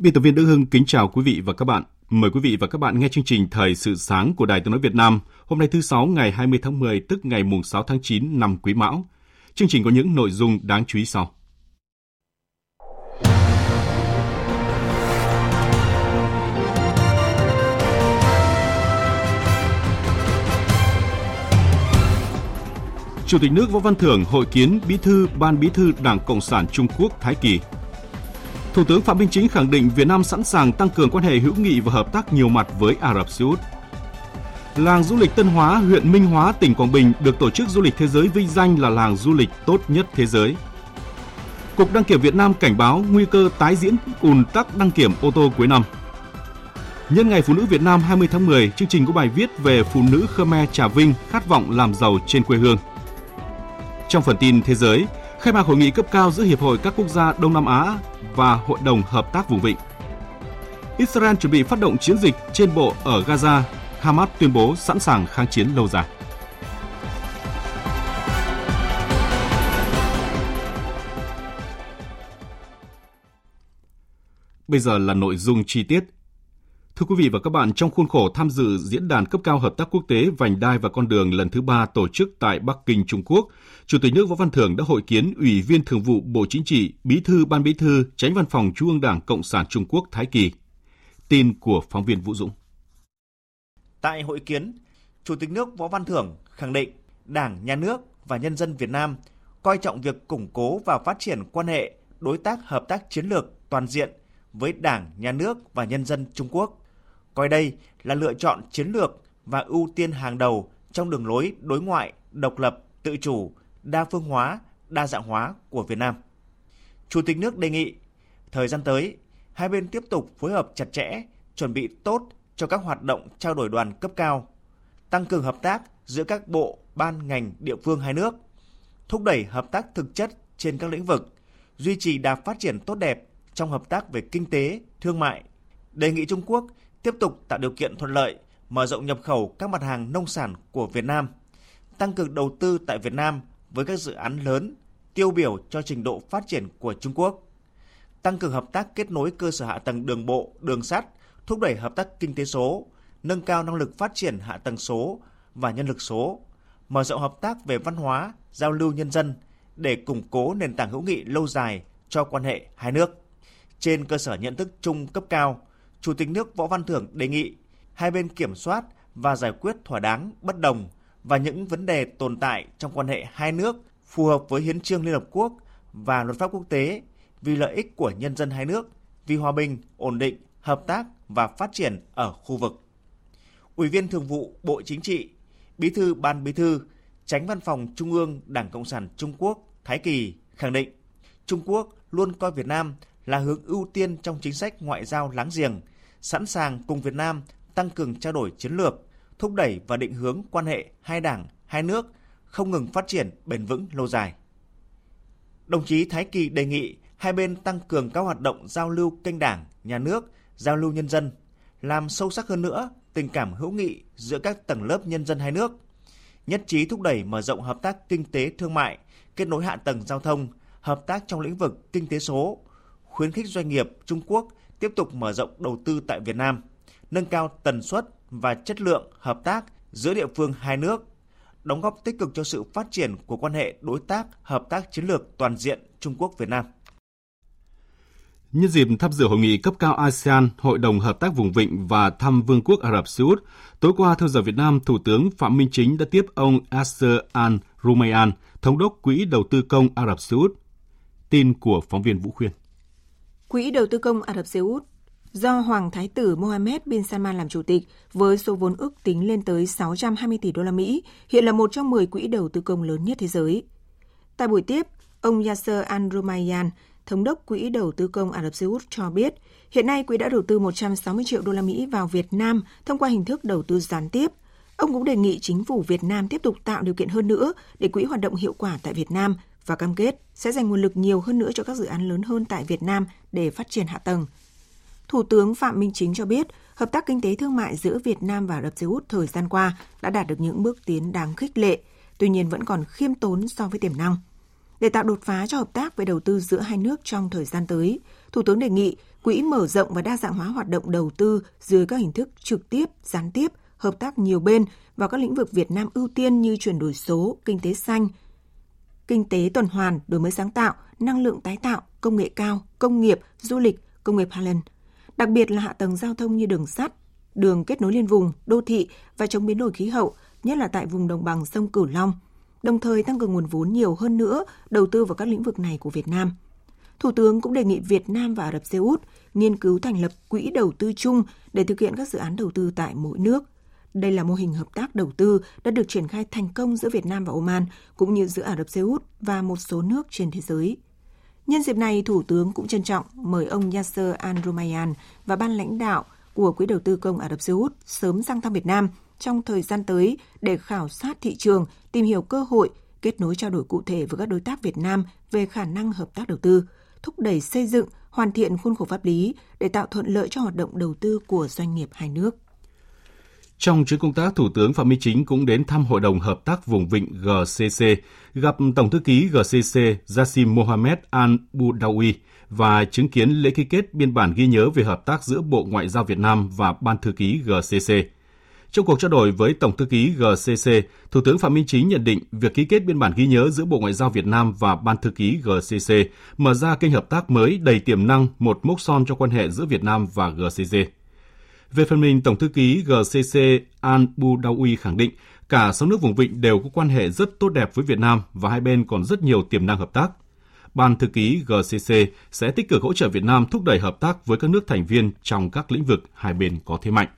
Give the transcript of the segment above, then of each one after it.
Biên tập viên Đức Hưng kính chào quý vị và các bạn. Mời quý vị và các bạn nghe chương trình Thời sự sáng của Đài Tiếng nói Việt Nam. Hôm nay thứ sáu ngày 20 tháng 10 tức ngày mùng 6 tháng 9 năm Quý Mão. Chương trình có những nội dung đáng chú ý sau. Chủ tịch nước Võ Văn Thưởng hội kiến Bí thư Ban Bí thư Đảng Cộng sản Trung Quốc Thái Kỳ Thủ tướng Phạm Minh Chính khẳng định Việt Nam sẵn sàng tăng cường quan hệ hữu nghị và hợp tác nhiều mặt với Ả Rập Xê Út. Làng du lịch Tân Hóa, huyện Minh Hóa, tỉnh Quảng Bình được Tổ chức Du lịch Thế giới vinh danh là làng du lịch tốt nhất thế giới. Cục đăng kiểm Việt Nam cảnh báo nguy cơ tái diễn ùn tắc đăng kiểm ô tô cuối năm. Nhân ngày Phụ nữ Việt Nam 20 tháng 10, chương trình có bài viết về phụ nữ Khmer Trà Vinh khát vọng làm giàu trên quê hương. Trong phần tin thế giới, khai mạc hội nghị cấp cao giữa Hiệp hội các quốc gia Đông Nam Á và Hội đồng Hợp tác Vùng Vịnh. Israel chuẩn bị phát động chiến dịch trên bộ ở Gaza, Hamas tuyên bố sẵn sàng kháng chiến lâu dài. Bây giờ là nội dung chi tiết. Thưa quý vị và các bạn, trong khuôn khổ tham dự diễn đàn cấp cao hợp tác quốc tế vành đai và con đường lần thứ ba tổ chức tại Bắc Kinh, Trung Quốc, Chủ tịch nước Võ Văn Thưởng đã hội kiến Ủy viên Thường vụ Bộ Chính trị, Bí thư Ban Bí thư, Tránh Văn phòng Trung ương Đảng Cộng sản Trung Quốc Thái Kỳ. Tin của phóng viên Vũ Dũng. Tại hội kiến, Chủ tịch nước Võ Văn Thưởng khẳng định Đảng, Nhà nước và nhân dân Việt Nam coi trọng việc củng cố và phát triển quan hệ đối tác hợp tác chiến lược toàn diện với Đảng, Nhà nước và nhân dân Trung Quốc coi đây là lựa chọn chiến lược và ưu tiên hàng đầu trong đường lối đối ngoại độc lập, tự chủ, đa phương hóa, đa dạng hóa của Việt Nam. Chủ tịch nước đề nghị thời gian tới, hai bên tiếp tục phối hợp chặt chẽ, chuẩn bị tốt cho các hoạt động trao đổi đoàn cấp cao, tăng cường hợp tác giữa các bộ, ban ngành địa phương hai nước, thúc đẩy hợp tác thực chất trên các lĩnh vực, duy trì đà phát triển tốt đẹp trong hợp tác về kinh tế, thương mại. Đề nghị Trung Quốc tiếp tục tạo điều kiện thuận lợi, mở rộng nhập khẩu các mặt hàng nông sản của Việt Nam, tăng cường đầu tư tại Việt Nam với các dự án lớn, tiêu biểu cho trình độ phát triển của Trung Quốc, tăng cường hợp tác kết nối cơ sở hạ tầng đường bộ, đường sắt, thúc đẩy hợp tác kinh tế số, nâng cao năng lực phát triển hạ tầng số và nhân lực số, mở rộng hợp tác về văn hóa, giao lưu nhân dân để củng cố nền tảng hữu nghị lâu dài cho quan hệ hai nước. Trên cơ sở nhận thức chung cấp cao, Chủ tịch nước Võ Văn Thưởng đề nghị hai bên kiểm soát và giải quyết thỏa đáng bất đồng và những vấn đề tồn tại trong quan hệ hai nước phù hợp với hiến trương Liên Hợp Quốc và luật pháp quốc tế vì lợi ích của nhân dân hai nước, vì hòa bình, ổn định, hợp tác và phát triển ở khu vực. Ủy viên Thường vụ Bộ Chính trị, Bí thư Ban Bí thư, Tránh Văn phòng Trung ương Đảng Cộng sản Trung Quốc Thái Kỳ khẳng định Trung Quốc luôn coi Việt Nam là hướng ưu tiên trong chính sách ngoại giao láng giềng, sẵn sàng cùng Việt Nam tăng cường trao đổi chiến lược, thúc đẩy và định hướng quan hệ hai đảng, hai nước không ngừng phát triển bền vững lâu dài. Đồng chí Thái Kỳ đề nghị hai bên tăng cường các hoạt động giao lưu kênh đảng, nhà nước, giao lưu nhân dân, làm sâu sắc hơn nữa tình cảm hữu nghị giữa các tầng lớp nhân dân hai nước, nhất trí thúc đẩy mở rộng hợp tác kinh tế thương mại, kết nối hạ tầng giao thông, hợp tác trong lĩnh vực kinh tế số, khuyến khích doanh nghiệp Trung Quốc tiếp tục mở rộng đầu tư tại Việt Nam, nâng cao tần suất và chất lượng hợp tác giữa địa phương hai nước, đóng góp tích cực cho sự phát triển của quan hệ đối tác hợp tác chiến lược toàn diện Trung Quốc Việt Nam. Nhân dịp tham dự hội nghị cấp cao ASEAN, Hội đồng Hợp tác Vùng Vịnh và thăm Vương quốc Ả Rập Xê Út, tối qua theo giờ Việt Nam, Thủ tướng Phạm Minh Chính đã tiếp ông Asser Al Rumayan, thống đốc Quỹ đầu tư công Ả Rập Xê Út. Tin của phóng viên Vũ Khuyên. Quỹ đầu tư công Ả Rập Xê Út do Hoàng Thái tử Mohammed bin Salman làm chủ tịch với số vốn ước tính lên tới 620 tỷ đô la Mỹ, hiện là một trong 10 quỹ đầu tư công lớn nhất thế giới. Tại buổi tiếp, ông Yasser Al-Rumayyan, thống đốc Quỹ đầu tư công Ả Rập Xê Út cho biết, hiện nay quỹ đã đầu tư 160 triệu đô la Mỹ vào Việt Nam thông qua hình thức đầu tư gián tiếp. Ông cũng đề nghị chính phủ Việt Nam tiếp tục tạo điều kiện hơn nữa để quỹ hoạt động hiệu quả tại Việt Nam và cam kết sẽ dành nguồn lực nhiều hơn nữa cho các dự án lớn hơn tại Việt Nam để phát triển hạ tầng. Thủ tướng Phạm Minh Chính cho biết, hợp tác kinh tế thương mại giữa Việt Nam và Ả Rập Xê Út thời gian qua đã đạt được những bước tiến đáng khích lệ, tuy nhiên vẫn còn khiêm tốn so với tiềm năng. Để tạo đột phá cho hợp tác về đầu tư giữa hai nước trong thời gian tới, Thủ tướng đề nghị quỹ mở rộng và đa dạng hóa hoạt động đầu tư dưới các hình thức trực tiếp, gián tiếp, hợp tác nhiều bên vào các lĩnh vực Việt Nam ưu tiên như chuyển đổi số, kinh tế xanh, kinh tế tuần hoàn, đổi mới sáng tạo, năng lượng tái tạo, công nghệ cao, công nghiệp, du lịch, công nghiệp Highland, đặc biệt là hạ tầng giao thông như đường sắt, đường kết nối liên vùng, đô thị và chống biến đổi khí hậu, nhất là tại vùng đồng bằng sông Cửu Long, đồng thời tăng cường nguồn vốn nhiều hơn nữa đầu tư vào các lĩnh vực này của Việt Nam. Thủ tướng cũng đề nghị Việt Nam và Ả Rập Xê Út nghiên cứu thành lập quỹ đầu tư chung để thực hiện các dự án đầu tư tại mỗi nước. Đây là mô hình hợp tác đầu tư đã được triển khai thành công giữa Việt Nam và Oman, cũng như giữa Ả Rập Xê Út và một số nước trên thế giới. Nhân dịp này, Thủ tướng cũng trân trọng mời ông Yasser Al-Rumayyan và ban lãnh đạo của Quỹ đầu tư công Ả Rập Xê Út sớm sang thăm Việt Nam trong thời gian tới để khảo sát thị trường, tìm hiểu cơ hội, kết nối trao đổi cụ thể với các đối tác Việt Nam về khả năng hợp tác đầu tư, thúc đẩy xây dựng, hoàn thiện khuôn khổ pháp lý để tạo thuận lợi cho hoạt động đầu tư của doanh nghiệp hai nước. Trong chuyến công tác, Thủ tướng Phạm Minh Chính cũng đến thăm Hội đồng Hợp tác Vùng Vịnh GCC, gặp Tổng thư ký GCC Jassim Mohamed Al-Budawi và chứng kiến lễ ký kết biên bản ghi nhớ về hợp tác giữa Bộ Ngoại giao Việt Nam và Ban thư ký GCC. Trong cuộc trao đổi với Tổng thư ký GCC, Thủ tướng Phạm Minh Chính nhận định việc ký kết biên bản ghi nhớ giữa Bộ Ngoại giao Việt Nam và Ban thư ký GCC mở ra kênh hợp tác mới đầy tiềm năng, một mốc son cho quan hệ giữa Việt Nam và GCC. Về phần mình, Tổng thư ký GCC Al Budawi khẳng định cả sáu nước vùng vịnh đều có quan hệ rất tốt đẹp với Việt Nam và hai bên còn rất nhiều tiềm năng hợp tác. Ban thư ký GCC sẽ tích cực hỗ trợ Việt Nam thúc đẩy hợp tác với các nước thành viên trong các lĩnh vực hai bên có thế mạnh.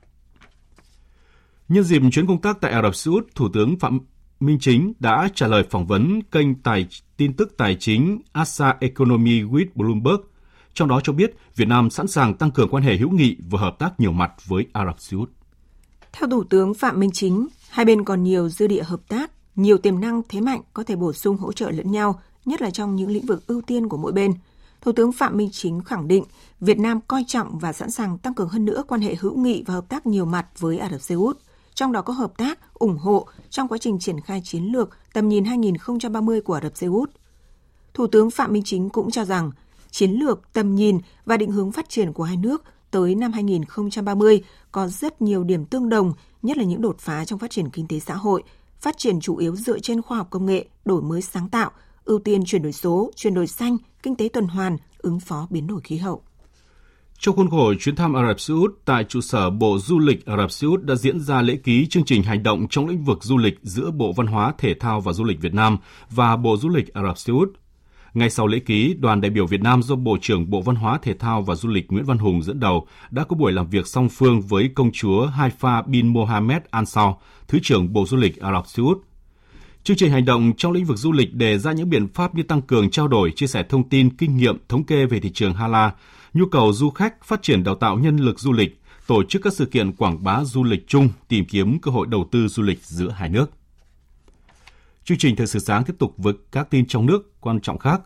Nhân dịp chuyến công tác tại Ả Rập Xê Út, Thủ tướng Phạm Minh Chính đã trả lời phỏng vấn kênh tài tin tức tài chính Asa Economy with Bloomberg – trong đó cho biết Việt Nam sẵn sàng tăng cường quan hệ hữu nghị và hợp tác nhiều mặt với Ả Rập Xê Út. Theo Thủ tướng Phạm Minh Chính, hai bên còn nhiều dư địa hợp tác, nhiều tiềm năng thế mạnh có thể bổ sung hỗ trợ lẫn nhau, nhất là trong những lĩnh vực ưu tiên của mỗi bên. Thủ tướng Phạm Minh Chính khẳng định Việt Nam coi trọng và sẵn sàng tăng cường hơn nữa quan hệ hữu nghị và hợp tác nhiều mặt với Ả Rập Xê Út, trong đó có hợp tác, ủng hộ trong quá trình triển khai chiến lược tầm nhìn 2030 của Ả Rập Xê Út. Thủ tướng Phạm Minh Chính cũng cho rằng chiến lược, tầm nhìn và định hướng phát triển của hai nước tới năm 2030 có rất nhiều điểm tương đồng, nhất là những đột phá trong phát triển kinh tế xã hội, phát triển chủ yếu dựa trên khoa học công nghệ, đổi mới sáng tạo, ưu tiên chuyển đổi số, chuyển đổi xanh, kinh tế tuần hoàn, ứng phó biến đổi khí hậu. Trong khuôn khổ chuyến thăm Ả Rập Xê Út, tại trụ sở Bộ Du lịch Ả Rập Xê Út đã diễn ra lễ ký chương trình hành động trong lĩnh vực du lịch giữa Bộ Văn hóa, Thể thao và Du lịch Việt Nam và Bộ Du lịch Ả Rập Xê Út ngay sau lễ ký, đoàn đại biểu Việt Nam do Bộ trưởng Bộ Văn hóa Thể thao và Du lịch Nguyễn Văn Hùng dẫn đầu đã có buổi làm việc song phương với công chúa Haifa bin Mohammed Al Saud, Thứ trưởng Bộ Du lịch Ả Rập Xê Út. Chương trình hành động trong lĩnh vực du lịch đề ra những biện pháp như tăng cường trao đổi, chia sẻ thông tin, kinh nghiệm, thống kê về thị trường Hala, nhu cầu du khách, phát triển đào tạo nhân lực du lịch, tổ chức các sự kiện quảng bá du lịch chung, tìm kiếm cơ hội đầu tư du lịch giữa hai nước. Chương trình thời sự sáng tiếp tục với các tin trong nước quan trọng khác.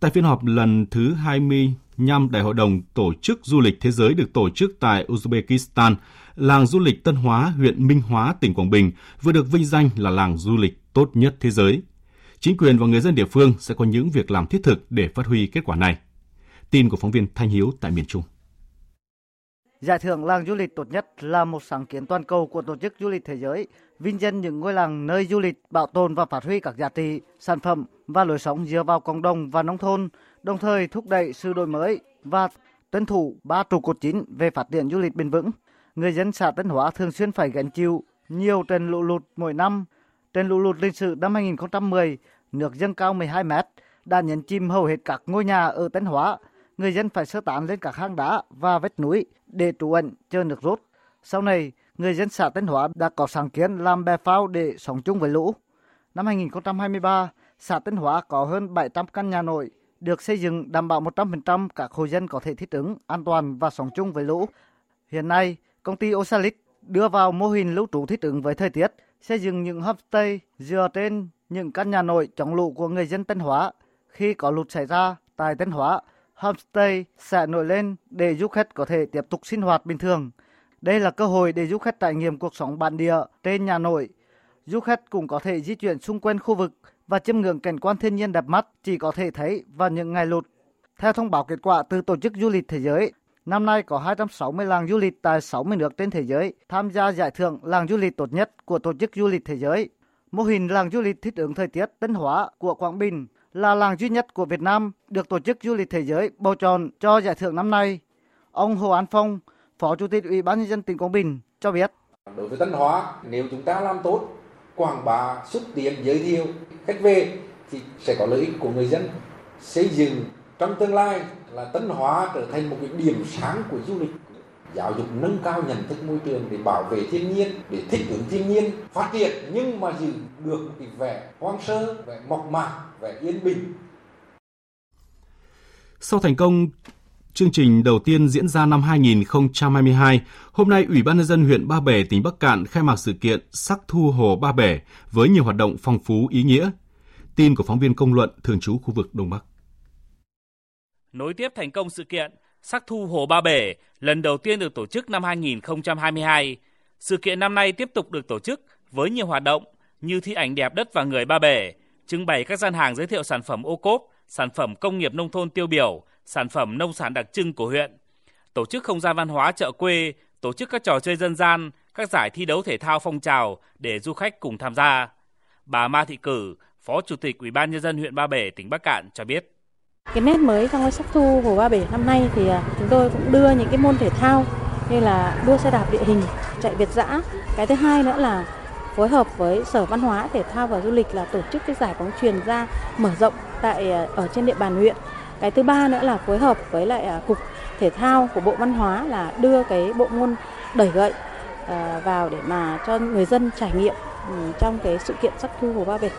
Tại phiên họp lần thứ 25 Đại hội đồng Tổ chức Du lịch Thế giới được tổ chức tại Uzbekistan, làng du lịch Tân Hóa, huyện Minh Hóa, tỉnh Quảng Bình vừa được vinh danh là làng du lịch tốt nhất thế giới. Chính quyền và người dân địa phương sẽ có những việc làm thiết thực để phát huy kết quả này. Tin của phóng viên Thanh Hiếu tại miền Trung. Giải thưởng làng du lịch tốt nhất là một sáng kiến toàn cầu của Tổ chức Du lịch Thế giới, vinh danh những ngôi làng nơi du lịch bảo tồn và phát huy các giá trị, sản phẩm và lối sống dựa vào cộng đồng và nông thôn, đồng thời thúc đẩy sự đổi mới và tuân thủ ba trụ cột chính về phát triển du lịch bền vững. Người dân xã Tân Hóa thường xuyên phải gánh chịu nhiều trận lũ lụt mỗi năm, Trận lũ lụt lịch sử năm 2010, nước dâng cao 12 mét đã nhấn chìm hầu hết các ngôi nhà ở Tân Hóa. Người dân phải sơ tán lên các hang đá và vách núi để trú ẩn chờ nước rút. Sau này, người dân xã Tân Hóa đã có sáng kiến làm bè phao để sống chung với lũ. Năm 2023, xã Tân Hóa có hơn 700 căn nhà nội được xây dựng đảm bảo 100% các hộ dân có thể thích ứng, an toàn và sống chung với lũ. Hiện nay, công ty Osalit đưa vào mô hình lưu trú thích ứng với thời tiết, xây dựng những homestay dựa trên những căn nhà nội chống lũ của người dân Tân Hóa. Khi có lụt xảy ra tại Tân Hóa, homestay sẽ nổi lên để du khách có thể tiếp tục sinh hoạt bình thường. Đây là cơ hội để du khách trải nghiệm cuộc sống bản địa trên nhà nổi. Du khách cũng có thể di chuyển xung quanh khu vực và chiêm ngưỡng cảnh quan thiên nhiên đẹp mắt chỉ có thể thấy vào những ngày lụt. Theo thông báo kết quả từ Tổ chức Du lịch Thế giới, năm nay có 260 làng du lịch tại 60 nước trên thế giới tham gia giải thưởng làng du lịch tốt nhất của Tổ chức Du lịch Thế giới. Mô hình làng du lịch thích ứng thời tiết Tân Hóa của Quảng Bình là làng duy nhất của Việt Nam được Tổ chức Du lịch Thế giới bầu chọn cho giải thưởng năm nay. Ông Hồ An Phong, Phó Chủ tịch Ủy ban nhân dân tỉnh Quảng Bình cho biết. Đối với Tân Hóa, nếu chúng ta làm tốt, quảng bá, xúc tiến, giới thiệu khách về thì sẽ có lợi ích của người dân. Xây dựng trong tương lai là Tân Hóa trở thành một cái điểm sáng của du lịch giáo dục nâng cao nhận thức môi trường để bảo vệ thiên nhiên để thích ứng thiên nhiên phát triển nhưng mà giữ được cái vẻ hoang sơ vẻ mộc mạc vẻ yên bình sau thành công chương trình đầu tiên diễn ra năm 2022, hôm nay Ủy ban nhân dân huyện Ba Bể, tỉnh Bắc Cạn khai mạc sự kiện Sắc thu hồ Ba Bể với nhiều hoạt động phong phú ý nghĩa. Tin của phóng viên công luận thường trú khu vực Đông Bắc. Nối tiếp thành công sự kiện Sắc thu hồ Ba Bể lần đầu tiên được tổ chức năm 2022, sự kiện năm nay tiếp tục được tổ chức với nhiều hoạt động như thi ảnh đẹp đất và người Ba Bể, trưng bày các gian hàng giới thiệu sản phẩm ô cốp, sản phẩm công nghiệp nông thôn tiêu biểu, sản phẩm nông sản đặc trưng của huyện, tổ chức không gian văn hóa chợ quê, tổ chức các trò chơi dân gian, các giải thi đấu thể thao phong trào để du khách cùng tham gia. Bà Ma Thị Cử, Phó Chủ tịch Ủy ban nhân dân huyện Ba Bể, tỉnh Bắc Cạn cho biết. Cái nét mới trong cái sắc thu Hồ Ba Bể năm nay thì à, chúng tôi cũng đưa những cái môn thể thao như là đua xe đạp địa hình, chạy Việt dã. Cái thứ hai nữa là phối hợp với Sở Văn hóa, Thể thao và Du lịch là tổ chức cái giải bóng truyền ra mở rộng tại à, ở trên địa bàn huyện. Cái thứ ba nữa là phối hợp với lại à, cục thể thao của Bộ Văn hóa là đưa cái bộ môn đẩy gậy ờ, vào để mà cho người dân trải nghiệm ừ, trong cái sự kiện sắc thu Hồ Ba Bể.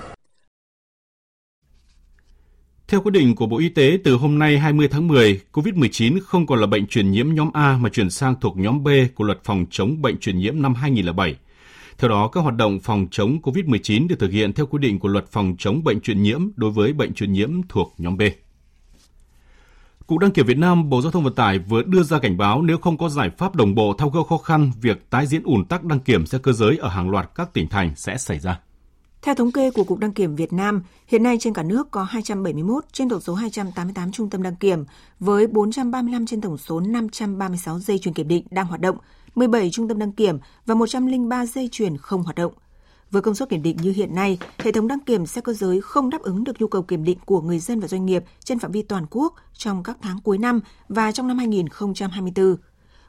Theo quyết định của Bộ Y tế, từ hôm nay 20 tháng 10, COVID-19 không còn là bệnh truyền nhiễm nhóm A mà chuyển sang thuộc nhóm B của luật phòng chống bệnh truyền nhiễm năm 2007. Theo đó, các hoạt động phòng chống COVID-19 được thực hiện theo quy định của luật phòng chống bệnh truyền nhiễm đối với bệnh truyền nhiễm thuộc nhóm B. Cục đăng kiểm Việt Nam, Bộ Giao thông Vận tải vừa đưa ra cảnh báo nếu không có giải pháp đồng bộ thao gỡ khó khăn, việc tái diễn ủn tắc đăng kiểm xe cơ giới ở hàng loạt các tỉnh thành sẽ xảy ra. Theo thống kê của Cục Đăng kiểm Việt Nam, hiện nay trên cả nước có 271 trên tổng số 288 trung tâm đăng kiểm với 435 trên tổng số 536 dây chuyền kiểm định đang hoạt động, 17 trung tâm đăng kiểm và 103 dây chuyền không hoạt động. Với công suất kiểm định như hiện nay, hệ thống đăng kiểm xe cơ giới không đáp ứng được nhu cầu kiểm định của người dân và doanh nghiệp trên phạm vi toàn quốc trong các tháng cuối năm và trong năm 2024.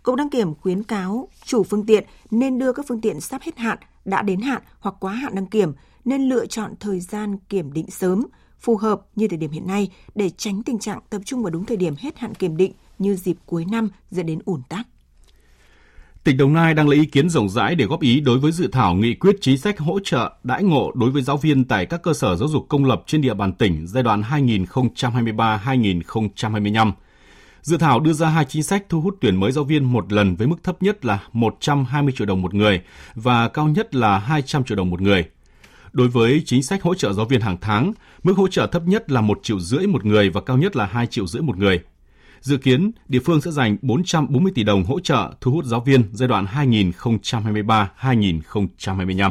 Cục đăng kiểm khuyến cáo chủ phương tiện nên đưa các phương tiện sắp hết hạn, đã đến hạn hoặc quá hạn đăng kiểm nên lựa chọn thời gian kiểm định sớm, phù hợp như thời điểm hiện nay để tránh tình trạng tập trung vào đúng thời điểm hết hạn kiểm định như dịp cuối năm dẫn đến ủn tắc. Tỉnh Đồng Nai đang lấy ý kiến rộng rãi để góp ý đối với dự thảo nghị quyết chính sách hỗ trợ đãi ngộ đối với giáo viên tại các cơ sở giáo dục công lập trên địa bàn tỉnh giai đoạn 2023-2025. Dự thảo đưa ra hai chính sách thu hút tuyển mới giáo viên một lần với mức thấp nhất là 120 triệu đồng một người và cao nhất là 200 triệu đồng một người. Đối với chính sách hỗ trợ giáo viên hàng tháng, mức hỗ trợ thấp nhất là 1 triệu rưỡi một người và cao nhất là 2 triệu rưỡi một người. Dự kiến, địa phương sẽ dành 440 tỷ đồng hỗ trợ thu hút giáo viên giai đoạn 2023-2025.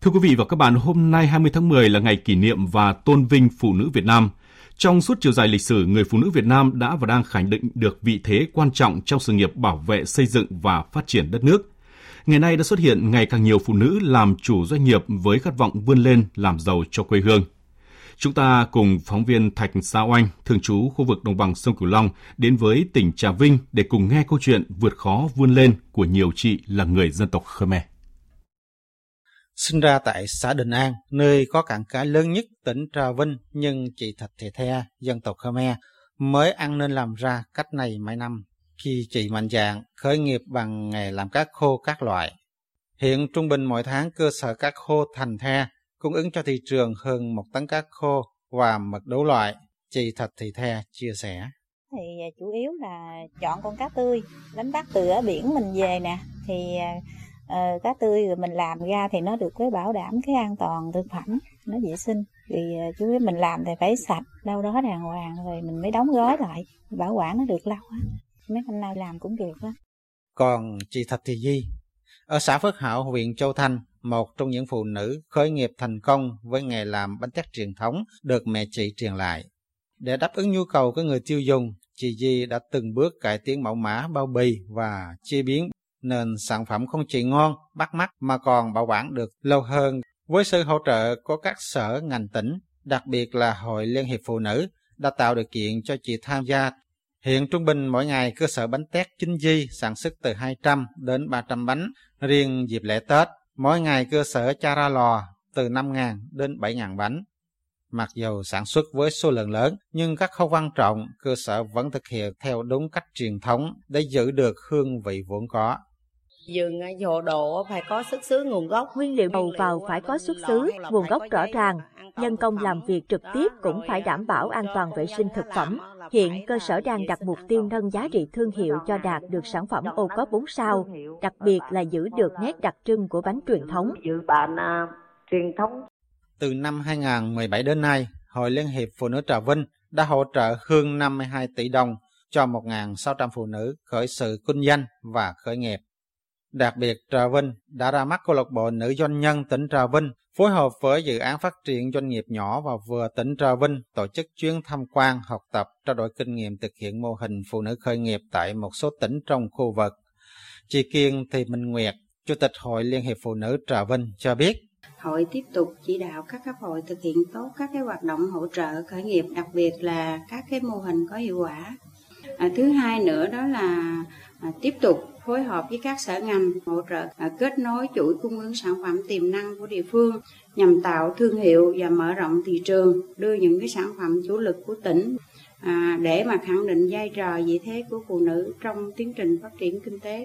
Thưa quý vị và các bạn, hôm nay 20 tháng 10 là ngày kỷ niệm và tôn vinh phụ nữ Việt Nam. Trong suốt chiều dài lịch sử, người phụ nữ Việt Nam đã và đang khẳng định được vị thế quan trọng trong sự nghiệp bảo vệ, xây dựng và phát triển đất nước. Ngày nay đã xuất hiện ngày càng nhiều phụ nữ làm chủ doanh nghiệp với khát vọng vươn lên làm giàu cho quê hương. Chúng ta cùng phóng viên Thạch Sa Oanh, thường trú khu vực đồng bằng sông Cửu Long, đến với tỉnh Trà Vinh để cùng nghe câu chuyện vượt khó vươn lên của nhiều chị là người dân tộc Khmer. Sinh ra tại xã Đình An, nơi có cảng cá lớn nhất tỉnh Trà Vinh, nhưng chị Thạch Thị The, dân tộc Khmer, mới ăn nên làm ra cách này mấy năm khi chị mạnh dạn khởi nghiệp bằng nghề làm cá khô các loại. Hiện trung bình mỗi tháng cơ sở cá khô Thành The cung ứng cho thị trường hơn một tấn cá khô và mật đủ loại. Chị Thạch Thị The chia sẻ. Thì à, chủ yếu là chọn con cá tươi, đánh bắt từ ở biển mình về nè. Thì uh, cá tươi rồi mình làm ra thì nó được cái bảo đảm cái an toàn thực phẩm, nó vệ sinh. Thì uh, chủ yếu mình làm thì phải sạch, đâu đó đàng hoàng rồi mình mới đóng gói lại, bảo quản nó được lâu á. Mấy hôm nay làm cũng được á. Còn chị Thạch Thị Di, ở xã Phước Hảo, huyện Châu Thành, một trong những phụ nữ khởi nghiệp thành công với nghề làm bánh tét truyền thống được mẹ chị truyền lại. Để đáp ứng nhu cầu của người tiêu dùng, chị Di đã từng bước cải tiến mẫu mã bao bì và chế biến nên sản phẩm không chỉ ngon, bắt mắt mà còn bảo quản được lâu hơn. Với sự hỗ trợ của các sở ngành tỉnh, đặc biệt là Hội Liên hiệp Phụ nữ, đã tạo điều kiện cho chị tham gia. Hiện trung bình mỗi ngày cơ sở bánh tét chính di sản xuất từ 200 đến 300 bánh, riêng dịp lễ Tết Mỗi ngày cơ sở cha ra lò từ 5.000 đến 7.000 bánh. Mặc dù sản xuất với số lượng lớn, nhưng các khâu quan trọng, cơ sở vẫn thực hiện theo đúng cách truyền thống để giữ được hương vị vốn có. Dừng dồ đồ phải có xuất xứ nguồn gốc. Nguyên liệu đầu vào phải có xuất xứ, nguồn gốc rõ ràng. Nhân công làm việc trực tiếp cũng phải đảm bảo an toàn vệ sinh thực phẩm. Hiện cơ sở đang đặt mục tiêu nâng giá trị thương hiệu cho đạt được sản phẩm ô có 4 sao, đặc biệt là giữ được nét đặc trưng của bánh truyền thống. Giữ bản uh, truyền thống. Từ năm 2017 đến nay, Hội Liên hiệp Phụ nữ Trà Vinh đã hỗ trợ hơn 52 tỷ đồng cho 1.600 phụ nữ khởi sự kinh doanh và khởi nghiệp. Đặc biệt, Trà Vinh đã ra mắt câu lạc bộ nữ doanh nhân tỉnh Trà Vinh phối hợp với dự án phát triển doanh nghiệp nhỏ và vừa tỉnh Trà Vinh tổ chức chuyến tham quan, học tập, trao đổi kinh nghiệm thực hiện mô hình phụ nữ khởi nghiệp tại một số tỉnh trong khu vực. Chị Kiên Thị Minh Nguyệt, Chủ tịch Hội Liên hiệp Phụ nữ Trà Vinh cho biết. Hội tiếp tục chỉ đạo các cấp hội thực hiện tốt các cái hoạt động hỗ trợ khởi nghiệp, đặc biệt là các cái mô hình có hiệu quả. À, thứ hai nữa đó là à, tiếp tục phối hợp với các sở ngành hỗ trợ à, kết nối chuỗi cung ứng sản phẩm tiềm năng của địa phương nhằm tạo thương hiệu và mở rộng thị trường, đưa những cái sản phẩm chủ lực của tỉnh à, để mà khẳng định vai trò vị thế của phụ nữ trong tiến trình phát triển kinh tế.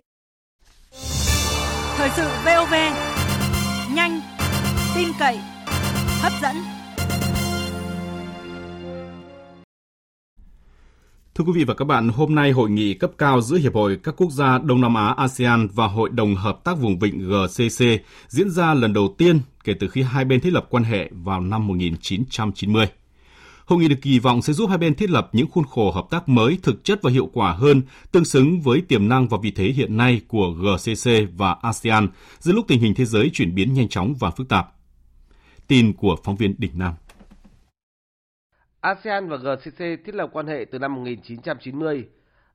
Thời sự VOV nhanh, tin cậy, hấp dẫn. Thưa quý vị và các bạn, hôm nay hội nghị cấp cao giữa Hiệp hội các quốc gia Đông Nam Á ASEAN và Hội đồng Hợp tác Vùng Vịnh GCC diễn ra lần đầu tiên kể từ khi hai bên thiết lập quan hệ vào năm 1990. Hội nghị được kỳ vọng sẽ giúp hai bên thiết lập những khuôn khổ hợp tác mới thực chất và hiệu quả hơn, tương xứng với tiềm năng và vị thế hiện nay của GCC và ASEAN giữa lúc tình hình thế giới chuyển biến nhanh chóng và phức tạp. Tin của phóng viên Đình Nam. ASEAN và GCC thiết lập quan hệ từ năm 1990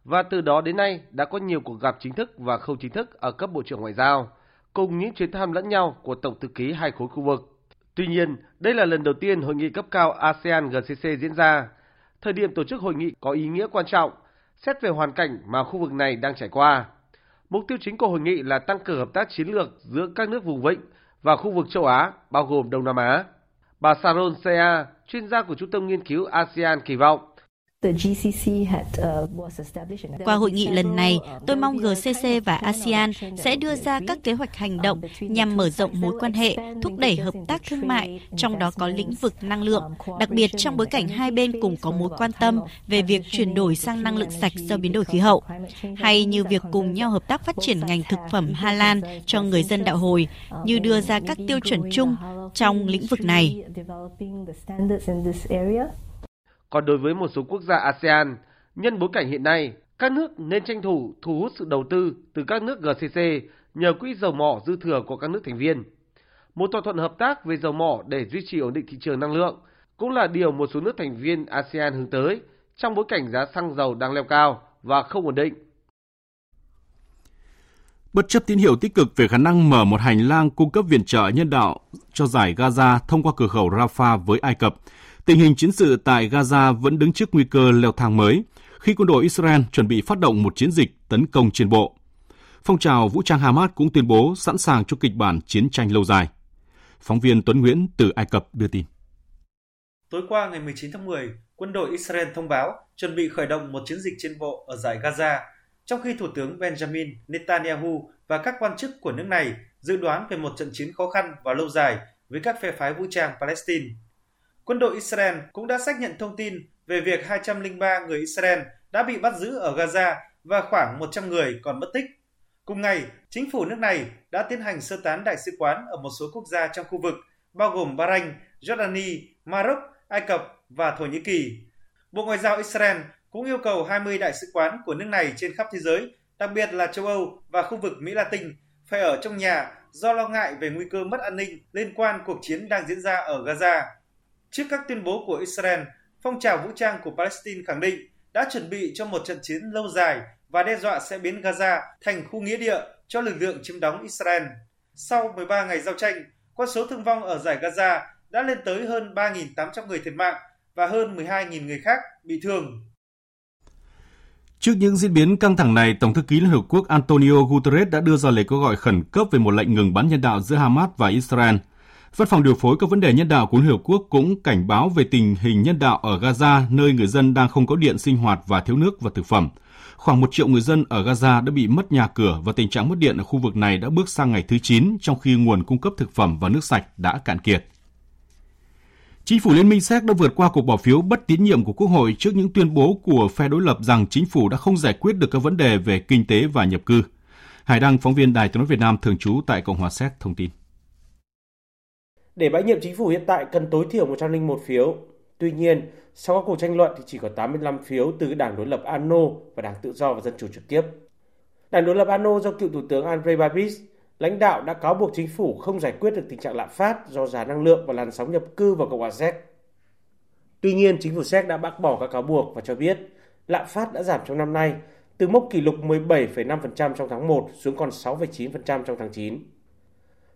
và từ đó đến nay đã có nhiều cuộc gặp chính thức và không chính thức ở cấp bộ trưởng ngoại giao, cùng những chuyến thăm lẫn nhau của tổng thư ký hai khối khu vực. Tuy nhiên, đây là lần đầu tiên hội nghị cấp cao ASEAN GCC diễn ra. Thời điểm tổ chức hội nghị có ý nghĩa quan trọng, xét về hoàn cảnh mà khu vực này đang trải qua. Mục tiêu chính của hội nghị là tăng cường hợp tác chiến lược giữa các nước vùng vịnh và khu vực châu Á, bao gồm Đông Nam Á. Bà Saron Sea, chuyên gia của Trung tâm Nghiên cứu ASEAN kỳ vọng qua hội nghị lần này, tôi mong GCC và ASEAN sẽ đưa ra các kế hoạch hành động nhằm mở rộng mối quan hệ, thúc đẩy hợp tác thương mại, trong đó có lĩnh vực năng lượng, đặc biệt trong bối cảnh hai bên cùng có mối quan tâm về việc chuyển đổi sang năng lượng sạch do biến đổi khí hậu, hay như việc cùng nhau hợp tác phát triển ngành thực phẩm Hà Lan cho người dân đạo hồi, như đưa ra các tiêu chuẩn chung trong lĩnh vực này. Còn đối với một số quốc gia ASEAN, nhân bối cảnh hiện nay, các nước nên tranh thủ thu hút sự đầu tư từ các nước GCC nhờ quỹ dầu mỏ dư thừa của các nước thành viên. Một thỏa thuận hợp tác về dầu mỏ để duy trì ổn định thị trường năng lượng cũng là điều một số nước thành viên ASEAN hướng tới trong bối cảnh giá xăng dầu đang leo cao và không ổn định. Bất chấp tín hiệu tích cực về khả năng mở một hành lang cung cấp viện trợ nhân đạo cho giải Gaza thông qua cửa khẩu Rafah với Ai Cập, Tình hình chiến sự tại Gaza vẫn đứng trước nguy cơ leo thang mới khi quân đội Israel chuẩn bị phát động một chiến dịch tấn công trên bộ. Phong trào vũ trang Hamas cũng tuyên bố sẵn sàng cho kịch bản chiến tranh lâu dài. Phóng viên Tuấn Nguyễn từ Ai Cập đưa tin. Tối qua ngày 19 tháng 10, quân đội Israel thông báo chuẩn bị khởi động một chiến dịch trên bộ ở giải Gaza, trong khi Thủ tướng Benjamin Netanyahu và các quan chức của nước này dự đoán về một trận chiến khó khăn và lâu dài với các phe phái vũ trang Palestine. Quân đội Israel cũng đã xác nhận thông tin về việc 203 người Israel đã bị bắt giữ ở Gaza và khoảng 100 người còn mất tích. Cùng ngày, chính phủ nước này đã tiến hành sơ tán đại sứ quán ở một số quốc gia trong khu vực, bao gồm Bahrain, Jordani, Maroc, Ai Cập và Thổ Nhĩ Kỳ. Bộ Ngoại giao Israel cũng yêu cầu 20 đại sứ quán của nước này trên khắp thế giới, đặc biệt là châu Âu và khu vực Mỹ Latin, phải ở trong nhà do lo ngại về nguy cơ mất an ninh liên quan cuộc chiến đang diễn ra ở Gaza. Trước các tuyên bố của Israel, phong trào vũ trang của Palestine khẳng định đã chuẩn bị cho một trận chiến lâu dài và đe dọa sẽ biến Gaza thành khu nghĩa địa cho lực lượng chiếm đóng Israel. Sau 13 ngày giao tranh, con số thương vong ở giải Gaza đã lên tới hơn 3.800 người thiệt mạng và hơn 12.000 người khác bị thương. Trước những diễn biến căng thẳng này, Tổng thư ký Liên Hợp Quốc Antonio Guterres đã đưa ra lời kêu gọi khẩn cấp về một lệnh ngừng bắn nhân đạo giữa Hamas và Israel. Văn phòng điều phối các vấn đề nhân đạo của Liên Hợp Quốc cũng cảnh báo về tình hình nhân đạo ở Gaza, nơi người dân đang không có điện sinh hoạt và thiếu nước và thực phẩm. Khoảng một triệu người dân ở Gaza đã bị mất nhà cửa và tình trạng mất điện ở khu vực này đã bước sang ngày thứ 9 trong khi nguồn cung cấp thực phẩm và nước sạch đã cạn kiệt. Chính phủ Liên minh Séc đã vượt qua cuộc bỏ phiếu bất tín nhiệm của Quốc hội trước những tuyên bố của phe đối lập rằng chính phủ đã không giải quyết được các vấn đề về kinh tế và nhập cư. Hải Đăng, phóng viên Đài tiếng nói Việt Nam thường trú tại Cộng hòa Séc thông tin. Để bãi nhiệm chính phủ hiện tại cần tối thiểu 101 phiếu. Tuy nhiên, sau các cuộc tranh luận thì chỉ có 85 phiếu từ đảng đối lập ANO và đảng tự do và dân chủ trực tiếp. Đảng đối lập ANO do cựu thủ tướng Andrei Babis lãnh đạo đã cáo buộc chính phủ không giải quyết được tình trạng lạm phát do giá năng lượng và làn sóng nhập cư vào Cộng hòa Séc. Tuy nhiên, chính phủ Séc đã bác bỏ các cáo buộc và cho biết lạm phát đã giảm trong năm nay từ mốc kỷ lục 17,5% trong tháng 1 xuống còn 6,9% trong tháng 9.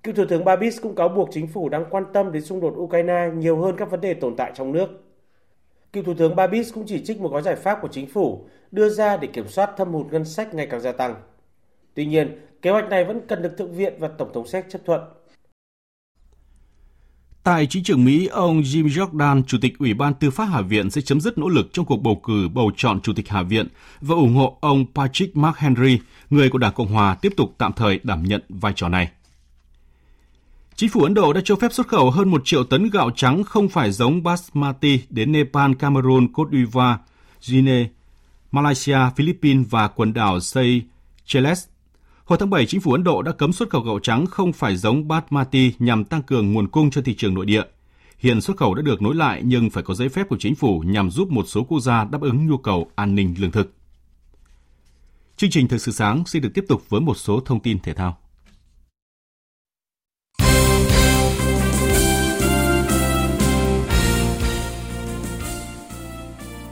Cựu Thủ tướng Babis cũng cáo buộc chính phủ đang quan tâm đến xung đột Ukraine nhiều hơn các vấn đề tồn tại trong nước. Cựu Thủ tướng Babis cũng chỉ trích một gói giải pháp của chính phủ đưa ra để kiểm soát thâm hụt ngân sách ngày càng gia tăng. Tuy nhiên, kế hoạch này vẫn cần được Thượng viện và Tổng thống Séc chấp thuận. Tại chính trường Mỹ, ông Jim Jordan, Chủ tịch Ủy ban Tư pháp Hạ viện sẽ chấm dứt nỗ lực trong cuộc bầu cử bầu chọn Chủ tịch Hạ viện và ủng hộ ông Patrick McHenry, người của Đảng Cộng Hòa, tiếp tục tạm thời đảm nhận vai trò này. Chính phủ Ấn Độ đã cho phép xuất khẩu hơn 1 triệu tấn gạo trắng không phải giống Basmati đến Nepal, Cameroon, Cote d'Ivoire, Guinea, Malaysia, Philippines và quần đảo Seychelles. Hồi tháng 7, chính phủ Ấn Độ đã cấm xuất khẩu gạo trắng không phải giống Basmati nhằm tăng cường nguồn cung cho thị trường nội địa. Hiện xuất khẩu đã được nối lại nhưng phải có giấy phép của chính phủ nhằm giúp một số quốc gia đáp ứng nhu cầu an ninh lương thực. Chương trình Thời sự sáng sẽ được tiếp tục với một số thông tin thể thao.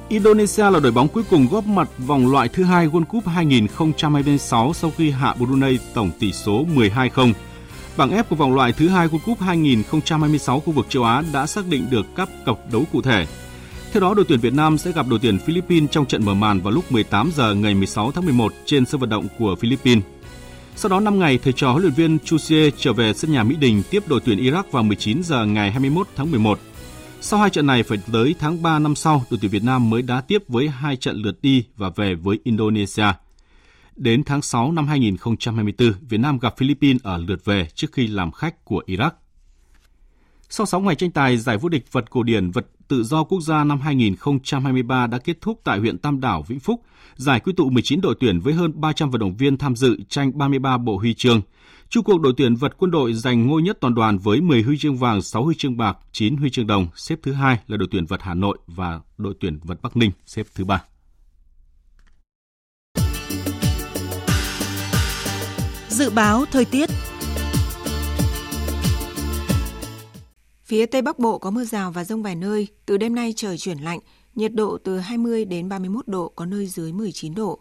Indonesia là đội bóng cuối cùng góp mặt vòng loại thứ hai World Cup 2026 sau khi hạ Brunei tổng tỷ số 12-0. Bảng F của vòng loại thứ hai World Cup 2026 khu vực châu Á đã xác định được các cặp đấu cụ thể. Theo đó, đội tuyển Việt Nam sẽ gặp đội tuyển Philippines trong trận mở màn vào lúc 18 giờ ngày 16 tháng 11 trên sân vận động của Philippines. Sau đó 5 ngày, thầy trò huấn luyện viên Chusie trở về sân nhà Mỹ Đình tiếp đội tuyển Iraq vào 19 giờ ngày 21 tháng 11. Sau hai trận này phải tới tháng 3 năm sau, đội tuyển Việt Nam mới đá tiếp với hai trận lượt đi và về với Indonesia. Đến tháng 6 năm 2024, Việt Nam gặp Philippines ở lượt về trước khi làm khách của Iraq. Sau 6 ngày tranh tài, giải vô địch vật cổ điển vật tự do quốc gia năm 2023 đã kết thúc tại huyện Tam Đảo, Vĩnh Phúc. Giải quy tụ 19 đội tuyển với hơn 300 vận động viên tham dự tranh 33 bộ huy chương. Trung cuộc đội tuyển vật quân đội giành ngôi nhất toàn đoàn với 10 huy chương vàng, 6 huy chương bạc, 9 huy chương đồng. Xếp thứ hai là đội tuyển vật Hà Nội và đội tuyển vật Bắc Ninh xếp thứ ba. Dự báo thời tiết Phía Tây Bắc Bộ có mưa rào và rông vài nơi. Từ đêm nay trời chuyển lạnh, nhiệt độ từ 20 đến 31 độ, có nơi dưới 19 độ.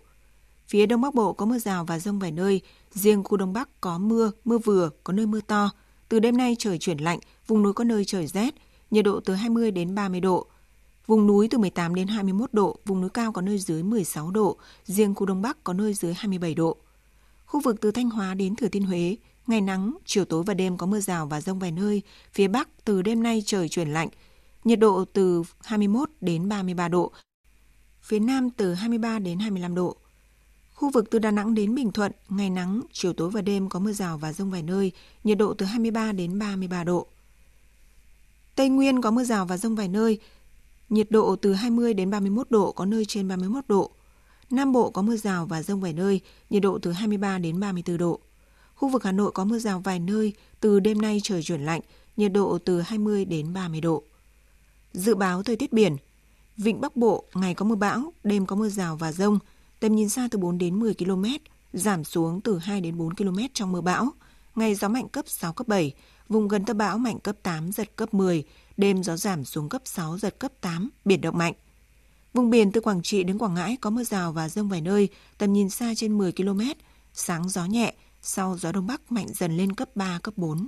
Phía Đông Bắc Bộ có mưa rào và rông vài nơi, riêng khu Đông Bắc có mưa, mưa vừa, có nơi mưa to. Từ đêm nay trời chuyển lạnh, vùng núi có nơi trời rét, nhiệt độ từ 20 đến 30 độ. Vùng núi từ 18 đến 21 độ, vùng núi cao có nơi dưới 16 độ, riêng khu Đông Bắc có nơi dưới 27 độ. Khu vực từ Thanh Hóa đến Thừa Thiên Huế, ngày nắng, chiều tối và đêm có mưa rào và rông vài nơi. Phía Bắc từ đêm nay trời chuyển lạnh, nhiệt độ từ 21 đến 33 độ. Phía Nam từ 23 đến 25 độ. Khu vực từ Đà Nẵng đến Bình Thuận, ngày nắng, chiều tối và đêm có mưa rào và rông vài nơi, nhiệt độ từ 23 đến 33 độ. Tây Nguyên có mưa rào và rông vài nơi, nhiệt độ từ 20 đến 31 độ, có nơi trên 31 độ. Nam Bộ có mưa rào và rông vài nơi, nhiệt độ từ 23 đến 34 độ. Khu vực Hà Nội có mưa rào vài nơi, từ đêm nay trời chuyển lạnh, nhiệt độ từ 20 đến 30 độ. Dự báo thời tiết biển, Vịnh Bắc Bộ ngày có mưa bão, đêm có mưa rào và rông, tầm nhìn xa từ 4 đến 10 km, giảm xuống từ 2 đến 4 km trong mưa bão. Ngày gió mạnh cấp 6, cấp 7, vùng gần tâm bão mạnh cấp 8, giật cấp 10, đêm gió giảm xuống cấp 6, giật cấp 8, biển động mạnh. Vùng biển từ Quảng Trị đến Quảng Ngãi có mưa rào và rông vài nơi, tầm nhìn xa trên 10 km, sáng gió nhẹ, sau gió đông bắc mạnh dần lên cấp 3, cấp 4.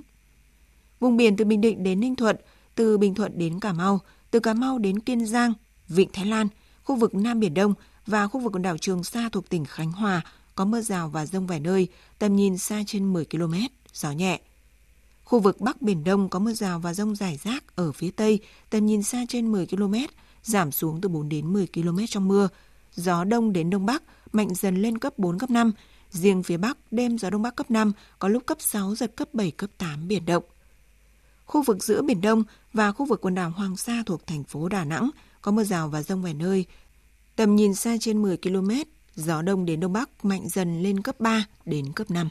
Vùng biển từ Bình Định đến Ninh Thuận, từ Bình Thuận đến Cà Mau, từ Cà Mau đến Kiên Giang, Vịnh Thái Lan, khu vực Nam Biển Đông và khu vực quần đảo Trường Sa thuộc tỉnh Khánh Hòa có mưa rào và rông vài nơi, tầm nhìn xa trên 10 km, gió nhẹ. Khu vực Bắc Biển Đông có mưa rào và rông rải rác ở phía Tây, tầm nhìn xa trên 10 km, giảm xuống từ 4 đến 10 km trong mưa. Gió Đông đến Đông Bắc mạnh dần lên cấp 4, cấp 5. Riêng phía Bắc, đêm gió Đông Bắc cấp 5, có lúc cấp 6, giật cấp 7, cấp 8, biển động. Khu vực giữa Biển Đông và khu vực quần đảo Hoàng Sa thuộc thành phố Đà Nẵng có mưa rào và rông vài nơi. Tầm nhìn xa trên 10 km, gió đông đến đông bắc mạnh dần lên cấp 3 đến cấp 5.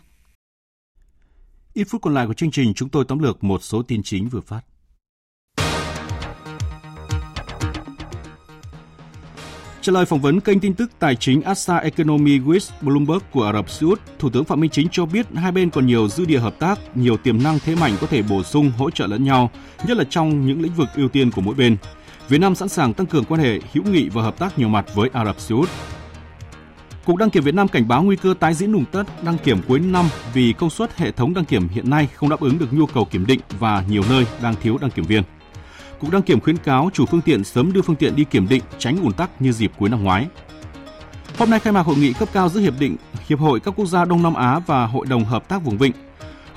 Ít phút còn lại của chương trình chúng tôi tóm lược một số tin chính vừa phát. Trả lời phỏng vấn kênh tin tức tài chính Asa Economy with Bloomberg của Ả Rập Xê Út, Thủ tướng Phạm Minh Chính cho biết hai bên còn nhiều dư địa hợp tác, nhiều tiềm năng thế mạnh có thể bổ sung hỗ trợ lẫn nhau, nhất là trong những lĩnh vực ưu tiên của mỗi bên. Việt Nam sẵn sàng tăng cường quan hệ hữu nghị và hợp tác nhiều mặt với Ả Rập Xê Út. Cục đăng kiểm Việt Nam cảnh báo nguy cơ tái diễn ùn tất đăng kiểm cuối năm vì công suất hệ thống đăng kiểm hiện nay không đáp ứng được nhu cầu kiểm định và nhiều nơi đang thiếu đăng kiểm viên. Cục đăng kiểm khuyến cáo chủ phương tiện sớm đưa phương tiện đi kiểm định, tránh ùn tắc như dịp cuối năm ngoái. Hôm nay khai mạc hội nghị cấp cao giữa hiệp định, Hiệp hội các quốc gia Đông Nam Á và Hội đồng hợp tác vùng vịnh.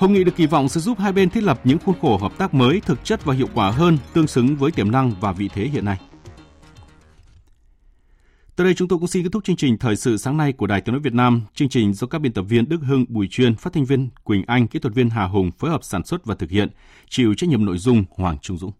Hội nghị được kỳ vọng sẽ giúp hai bên thiết lập những khuôn khổ hợp tác mới thực chất và hiệu quả hơn, tương xứng với tiềm năng và vị thế hiện nay. Tới đây chúng tôi cũng xin kết thúc chương trình Thời sự sáng nay của Đài Tiếng nói Việt Nam. Chương trình do các biên tập viên Đức Hưng, Bùi Chuyên, phát thanh viên Quỳnh Anh, kỹ thuật viên Hà Hùng phối hợp sản xuất và thực hiện, chịu trách nhiệm nội dung Hoàng Trung Dũng.